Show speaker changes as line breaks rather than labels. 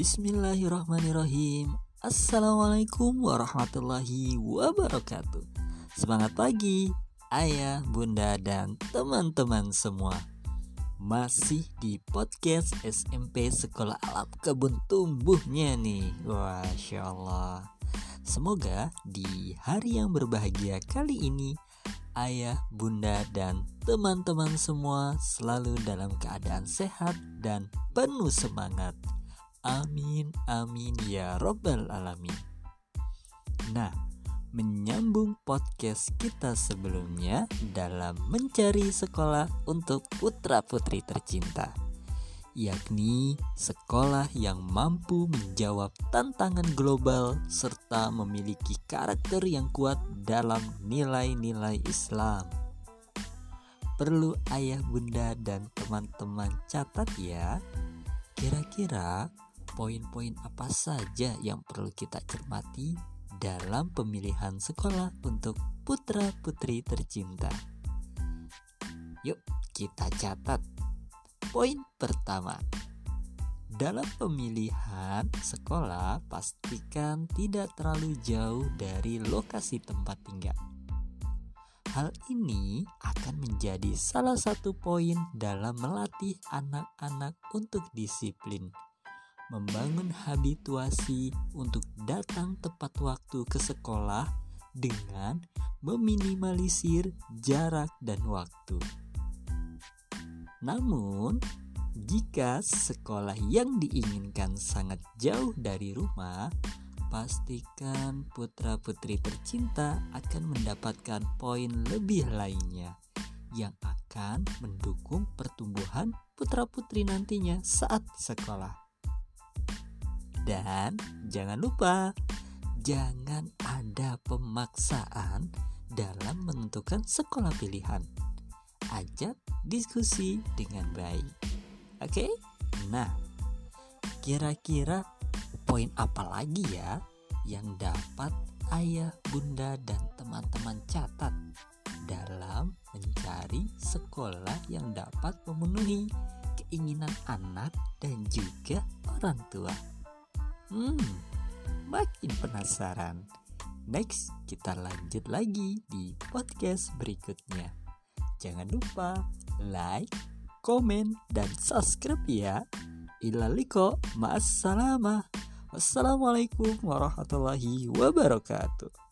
Bismillahirrahmanirrahim. Assalamualaikum warahmatullahi wabarakatuh. Semangat pagi Ayah, bunda, dan teman-teman semua. Masih di podcast SMP Sekolah Alat Kebun Tumbuhnya nih. Masya Allah. Semoga di hari yang berbahagia kali ini Ayah, bunda, dan teman-teman semua selalu dalam keadaan sehat dan penuh semangat Amin, amin ya Robbal 'Alamin. Nah, menyambung podcast kita sebelumnya dalam mencari sekolah untuk putra-putri tercinta, yakni sekolah yang mampu menjawab tantangan global serta memiliki karakter yang kuat dalam nilai-nilai Islam. Perlu ayah, bunda, dan teman-teman catat ya. Kira-kira poin-poin apa saja yang perlu kita cermati dalam pemilihan sekolah untuk putra-putri tercinta. Yuk, kita catat. Poin pertama. Dalam pemilihan sekolah, pastikan tidak terlalu jauh dari lokasi tempat tinggal. Hal ini akan menjadi salah satu poin dalam melatih anak-anak untuk disiplin membangun habituasi untuk datang tepat waktu ke sekolah dengan meminimalisir jarak dan waktu. Namun, jika sekolah yang diinginkan sangat jauh dari rumah, pastikan putra-putri tercinta akan mendapatkan poin lebih lainnya yang akan mendukung pertumbuhan putra-putri nantinya saat sekolah. Dan jangan lupa, jangan ada pemaksaan dalam menentukan sekolah pilihan. Ajak diskusi dengan baik. Oke? Nah, kira-kira poin apa lagi ya yang dapat ayah, bunda, dan teman-teman catat dalam mencari sekolah yang dapat memenuhi keinginan anak dan juga orang tua? Hmm, makin penasaran. Next, kita lanjut lagi di podcast berikutnya. Jangan lupa like, komen, dan subscribe ya. Ilaliko, ma'assalamah. Wassalamualaikum warahmatullahi wabarakatuh.